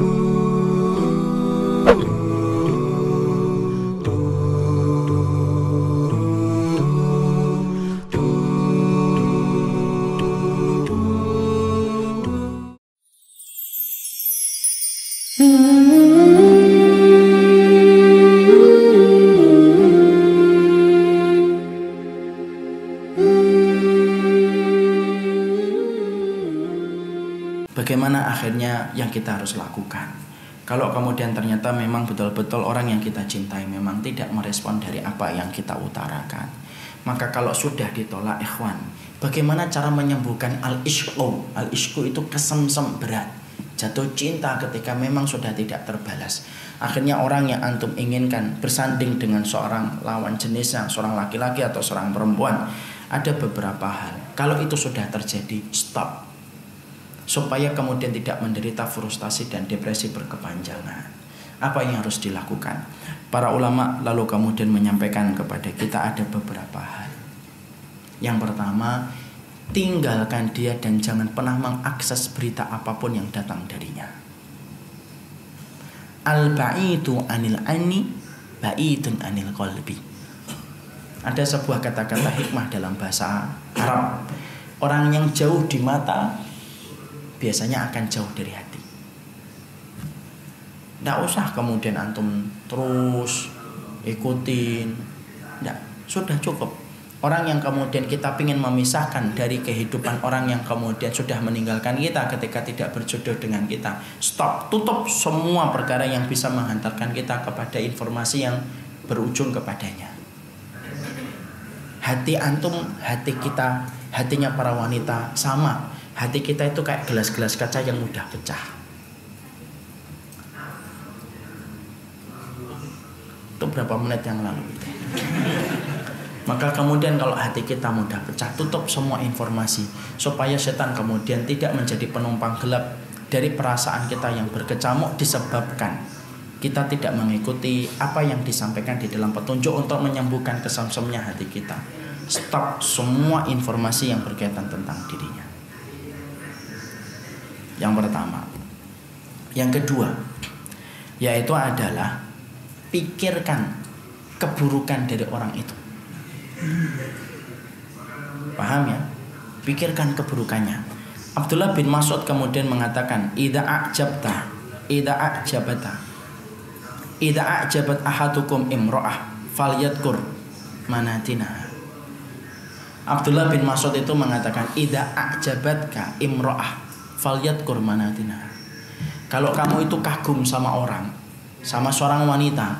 Ooh. Bagaimana akhirnya yang kita harus lakukan? Kalau kemudian ternyata memang betul-betul orang yang kita cintai memang tidak merespon dari apa yang kita utarakan, maka kalau sudah ditolak ikhwan, bagaimana cara menyembuhkan al-ishqu? Al-ishqu itu kesemsem berat, jatuh cinta ketika memang sudah tidak terbalas. Akhirnya orang yang antum inginkan bersanding dengan seorang lawan jenisnya, seorang laki-laki atau seorang perempuan, ada beberapa hal. Kalau itu sudah terjadi, stop supaya kemudian tidak menderita frustasi dan depresi berkepanjangan. Apa yang harus dilakukan? Para ulama lalu kemudian menyampaikan kepada kita ada beberapa hal. Yang pertama, tinggalkan dia dan jangan pernah mengakses berita apa pun yang datang darinya. Al-ba'idu anil ani ba'idun anil qalbi. Ada sebuah kata-kata hikmah dalam bahasa Arab. Orang yang jauh di mata biasanya akan jauh dari hati. Tidak usah kemudian antum terus ikutin. Tidak, sudah cukup. Orang yang kemudian kita ingin memisahkan dari kehidupan orang yang kemudian sudah meninggalkan kita ketika tidak berjodoh dengan kita. Stop, tutup semua perkara yang bisa menghantarkan kita kepada informasi yang berujung kepadanya. Hati antum, hati kita, hatinya para wanita sama hati kita itu kayak gelas-gelas kaca yang mudah pecah. Itu berapa menit yang lalu? Maka kemudian kalau hati kita mudah pecah, tutup semua informasi supaya setan kemudian tidak menjadi penumpang gelap dari perasaan kita yang berkecamuk disebabkan kita tidak mengikuti apa yang disampaikan di dalam petunjuk untuk menyembuhkan kesamsemnya hati kita. Stop semua informasi yang berkaitan tentang dirinya. Yang pertama. Yang kedua, yaitu adalah pikirkan keburukan dari orang itu. Paham ya? Pikirkan keburukannya. Abdullah bin Mas'ud kemudian mengatakan, "Idza a'jabta, idza a'jabata, idza a'jabat ahadukum imra'ah falyadkur manatina." Abdullah bin Mas'ud itu mengatakan, "Idza a'jabatka imra'ah Faliat kurmanatina. Kalau kamu itu kagum sama orang, sama seorang wanita,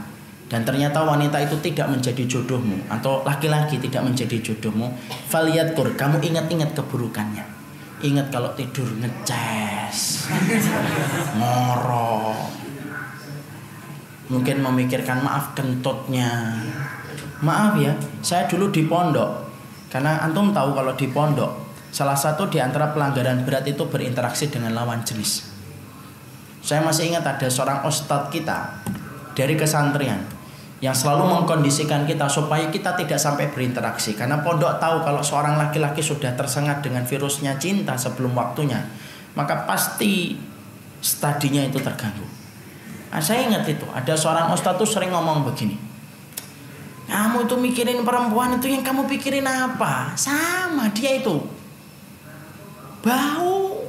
dan ternyata wanita itu tidak menjadi jodohmu atau laki-laki tidak menjadi jodohmu, faliat kur, kamu ingat-ingat keburukannya. Ingat kalau tidur ngeces, ngorok, mungkin memikirkan maaf kentutnya. Maaf ya, saya dulu di pondok. Karena antum tahu kalau di pondok Salah satu di antara pelanggaran berat itu berinteraksi dengan lawan jenis. Saya masih ingat ada seorang ustadz kita dari kesantrian yang selalu mengkondisikan kita supaya kita tidak sampai berinteraksi karena pondok tahu kalau seorang laki-laki sudah tersengat dengan virusnya cinta sebelum waktunya maka pasti stadinya itu terganggu. Nah, saya ingat itu ada seorang ustadz tuh sering ngomong begini kamu itu mikirin perempuan itu yang kamu pikirin apa sama dia itu bau,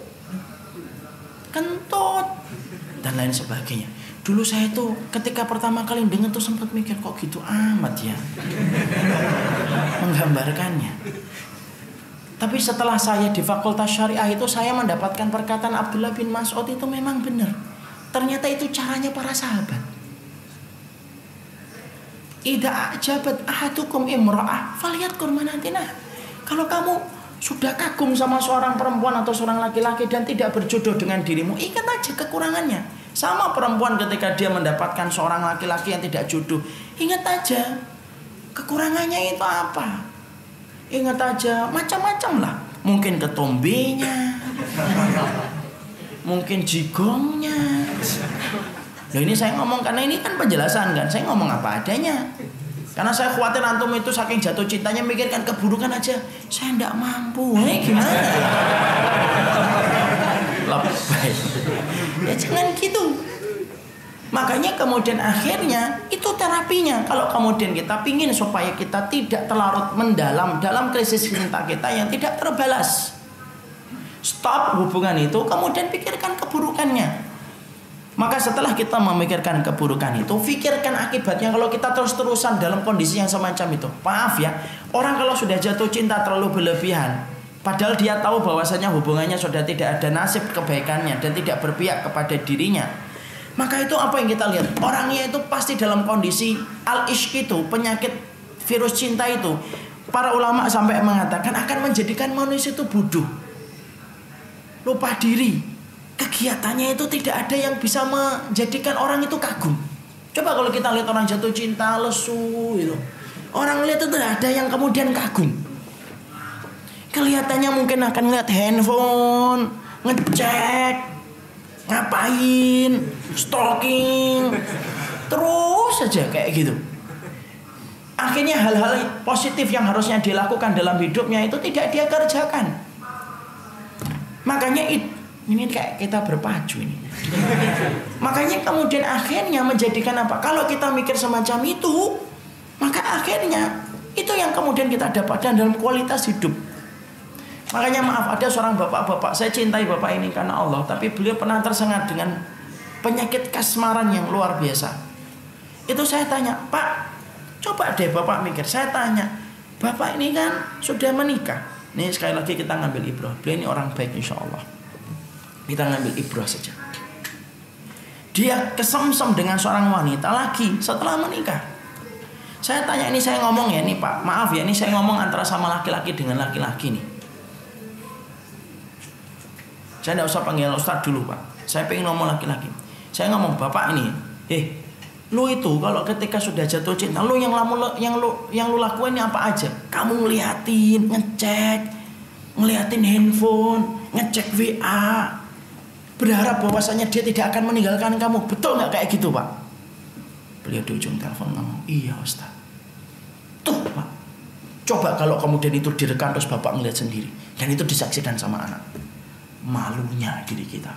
kentut, dan lain sebagainya. Dulu saya tuh ketika pertama kali dengar tuh sempat mikir kok gitu amat ya menggambarkannya. Tapi setelah saya di Fakultas Syariah itu saya mendapatkan perkataan Abdullah bin Mas'ud itu memang benar. Ternyata itu caranya para sahabat. Ida ajabat ahadukum imra'ah faliyat kurmanatina. Kalau kamu sudah kagum sama seorang perempuan atau seorang laki-laki dan tidak berjodoh dengan dirimu, ingat aja kekurangannya. Sama perempuan ketika dia mendapatkan seorang laki-laki yang tidak jodoh, ingat aja kekurangannya itu apa. Ingat aja macam-macam lah. Mungkin ketombenya, mungkin jigongnya. Nah ini saya ngomong karena ini kan penjelasan kan, saya ngomong apa adanya. Karena saya khawatir antum itu saking jatuh cintanya mikirkan keburukan aja. Saya tidak mampu. Ini gimana? Lebay. Ya jangan gitu. Makanya kemudian akhirnya itu terapinya. Kalau kemudian kita pingin supaya kita tidak terlarut mendalam dalam krisis cinta kita yang tidak terbalas. Stop hubungan itu, kemudian pikirkan keburukannya. Maka setelah kita memikirkan keburukan itu, pikirkan akibatnya kalau kita terus-terusan dalam kondisi yang semacam itu. Maaf ya, orang kalau sudah jatuh cinta terlalu berlebihan, padahal dia tahu bahwasanya hubungannya sudah tidak ada nasib kebaikannya dan tidak berpihak kepada dirinya, maka itu apa yang kita lihat? Orangnya itu pasti dalam kondisi al-ishq itu, penyakit virus cinta itu. Para ulama sampai mengatakan akan menjadikan manusia itu bodoh. Lupa diri. Kegiatannya itu tidak ada yang bisa menjadikan orang itu kagum. Coba kalau kita lihat orang jatuh cinta, lesu itu. Orang lihat itu tidak ada yang kemudian kagum. Kelihatannya mungkin akan lihat handphone, ngecek, ngapain stalking terus saja kayak gitu akhirnya hal-hal positif yang harusnya dilakukan dalam hidupnya itu tidak dia kerjakan makanya it, ini kayak kita berpacu ini makanya kemudian akhirnya menjadikan apa kalau kita mikir semacam itu maka akhirnya itu yang kemudian kita dapatkan dalam kualitas hidup Makanya maaf ada seorang bapak-bapak, saya cintai bapak ini karena Allah, tapi beliau pernah tersengat dengan penyakit kasmaran yang luar biasa. Itu saya tanya, Pak, coba deh bapak mikir. Saya tanya, bapak ini kan sudah menikah. Nih sekali lagi kita ngambil ibrah. Beliau ini orang baik insya Allah. Kita ngambil ibrah saja. Dia kesemsem dengan seorang wanita lagi setelah menikah. Saya tanya ini saya ngomong ya nih Pak, maaf ya ini saya ngomong antara sama laki-laki dengan laki-laki nih. Saya tidak usah panggil Ustaz dulu Pak. Saya pengen ngomong laki-laki. Saya ngomong Bapak ini, eh lu itu kalau ketika sudah jatuh cinta, lu yang lamu yang lu yang lu lakuin ini apa aja? Kamu ngeliatin, ngecek, ngeliatin handphone, ngecek WA, berharap bahwasanya dia tidak akan meninggalkan kamu. Betul nggak kayak gitu Pak? Beliau di ujung telepon ngomong, iya Ustaz. Tuh Pak, coba kalau kemudian itu direkam terus Bapak ngeliat sendiri. Dan itu disaksikan sama anak malunya diri kita.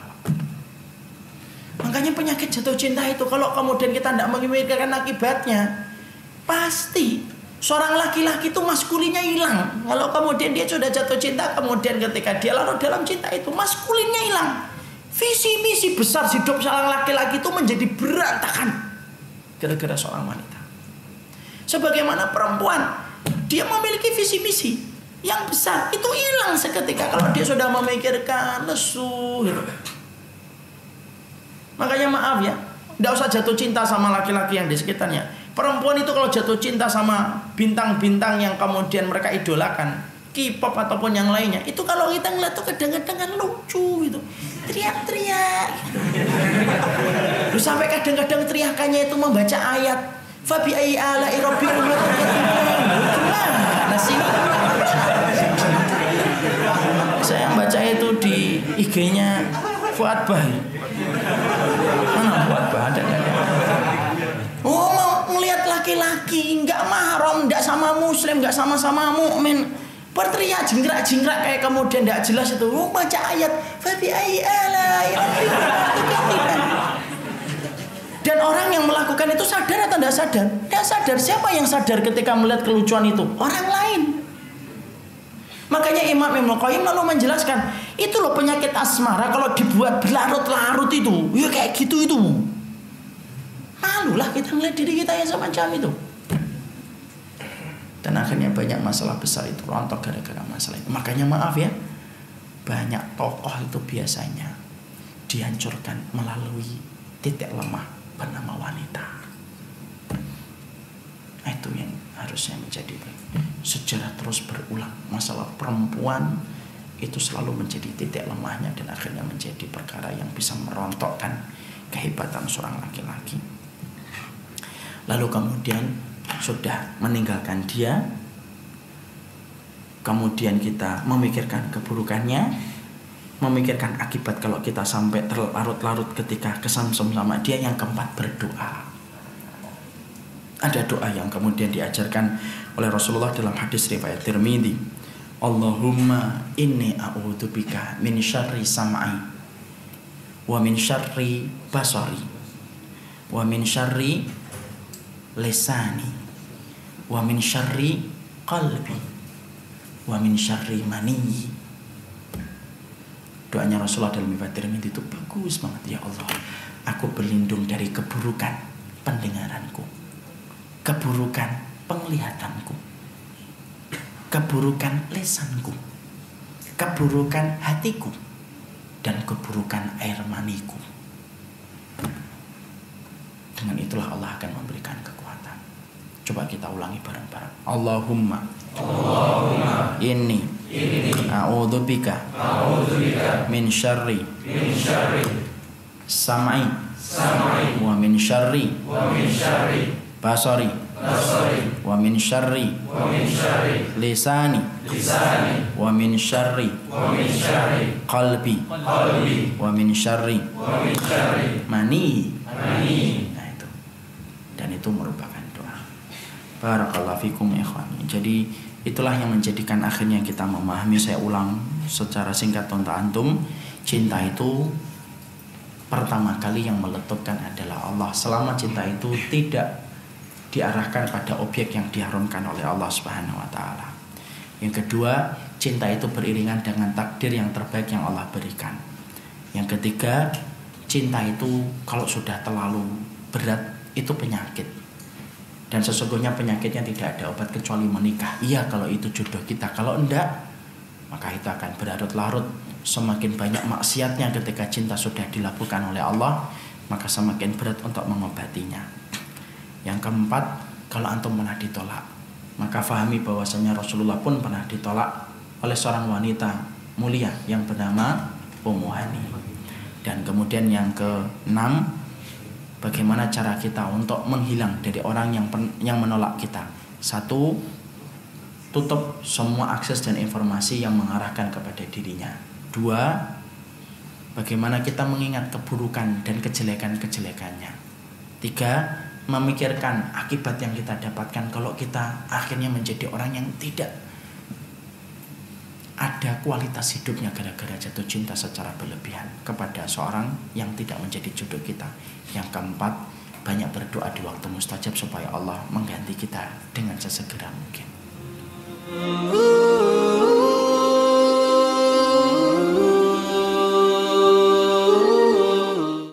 Makanya penyakit jatuh cinta itu kalau kemudian kita tidak memikirkan akibatnya, pasti seorang laki-laki itu maskulinnya hilang. Kalau kemudian dia sudah jatuh cinta, kemudian ketika dia larut dalam cinta itu maskulinnya hilang. Visi misi besar hidup seorang laki-laki itu menjadi berantakan gara-gara seorang wanita. Sebagaimana perempuan, dia memiliki visi misi, yang besar itu hilang seketika kalau dia sudah memikirkan lesu gitu. Makanya maaf ya, tidak usah jatuh cinta sama laki-laki yang di sekitarnya. Perempuan itu kalau jatuh cinta sama bintang-bintang yang kemudian mereka idolakan, K-pop ataupun yang lainnya, itu kalau kita ngeliat tuh kadang-kadang kan lucu gitu, teriak-teriak. Gitu. sampai kadang-kadang teriakannya itu membaca ayat Fabi ayyi ala rabbikum Gimana sih? Saya baca itu di IG-nya Fuad Bah. Mana Fuad Bah ada ada. Oh mau ngelihat laki-laki nggak mahram, nggak sama muslim, nggak sama-sama mukmin berteriak jingkrak-jingkrak kayak kemudian tidak jelas itu oh, baca ayat fabi dan orang yang melakukan itu sadar atau tidak sadar? Tidak sadar. Siapa yang sadar ketika melihat kelucuan itu? Orang lain. Makanya Imam Ibnu Qayyim lalu menjelaskan, itu loh penyakit asmara kalau dibuat berlarut-larut itu, ya kayak gitu itu. Malulah kita melihat diri kita yang semacam itu. Dan akhirnya banyak masalah besar itu rontok gara-gara masalah itu. Makanya maaf ya, banyak tokoh itu biasanya dihancurkan melalui titik lemah bernama wanita. Nah, itu yang harusnya menjadi sejarah terus berulang masalah perempuan itu selalu menjadi titik lemahnya dan akhirnya menjadi perkara yang bisa merontokkan kehebatan seorang laki-laki lalu kemudian sudah meninggalkan dia kemudian kita memikirkan keburukannya memikirkan akibat kalau kita sampai terlarut-larut ketika kesamsem sama dia yang keempat berdoa ada doa yang kemudian diajarkan oleh Rasulullah dalam hadis riwayat Tirmidzi. Allahumma inni a'udzubika min syarri sam'i wa min syarri basari wa min syarri lisani wa min syarri qalbi. Wa min syarri maniyi. Doanya Rasulullah dalam ibadah itu bagus banget ya Allah. Aku berlindung dari keburukan pendengaranku. Keburukan penglihatanku. Keburukan lesanku. Keburukan hatiku. Dan keburukan air maniku. Dengan itulah Allah akan memberikan kekuatan. Coba kita ulangi bareng-bareng. Allahumma. Allahumma. Inni. Inni. A'udzubika. A'udzubika. Min syarri. Min syarri. Samai. Samai. Wa min syarri. Wa min syarri. Basari wa min syarri lisani wa min syarri qalbi wa min syarri mani nah itu dan itu merupakan barakallahu fikum ikhwani jadi itulah yang menjadikan akhirnya kita memahami saya ulang secara singkat untuk antum cinta itu pertama kali yang meletupkan adalah Allah selama cinta itu tidak diarahkan pada objek yang diharamkan oleh Allah Subhanahu wa taala. Yang kedua, cinta itu beriringan dengan takdir yang terbaik yang Allah berikan. Yang ketiga, cinta itu kalau sudah terlalu berat itu penyakit. Dan sesungguhnya penyakitnya tidak ada obat kecuali menikah. Iya kalau itu jodoh kita. Kalau enggak, maka itu akan berlarut-larut. Semakin banyak maksiatnya ketika cinta sudah dilakukan oleh Allah, maka semakin berat untuk mengobatinya. Yang keempat, kalau antum pernah ditolak, maka fahami bahwasanya Rasulullah pun pernah ditolak oleh seorang wanita mulia yang bernama Ummu Hani. Dan kemudian yang keenam, bagaimana cara kita untuk menghilang dari orang yang yang menolak kita. Satu, tutup semua akses dan informasi yang mengarahkan kepada dirinya. Dua, bagaimana kita mengingat keburukan dan kejelekan-kejelekannya. Tiga, memikirkan akibat yang kita dapatkan kalau kita akhirnya menjadi orang yang tidak ada kualitas hidupnya gara-gara jatuh cinta secara berlebihan kepada seorang yang tidak menjadi jodoh kita. Yang keempat, banyak berdoa di waktu mustajab supaya Allah mengganti kita dengan sesegera mungkin.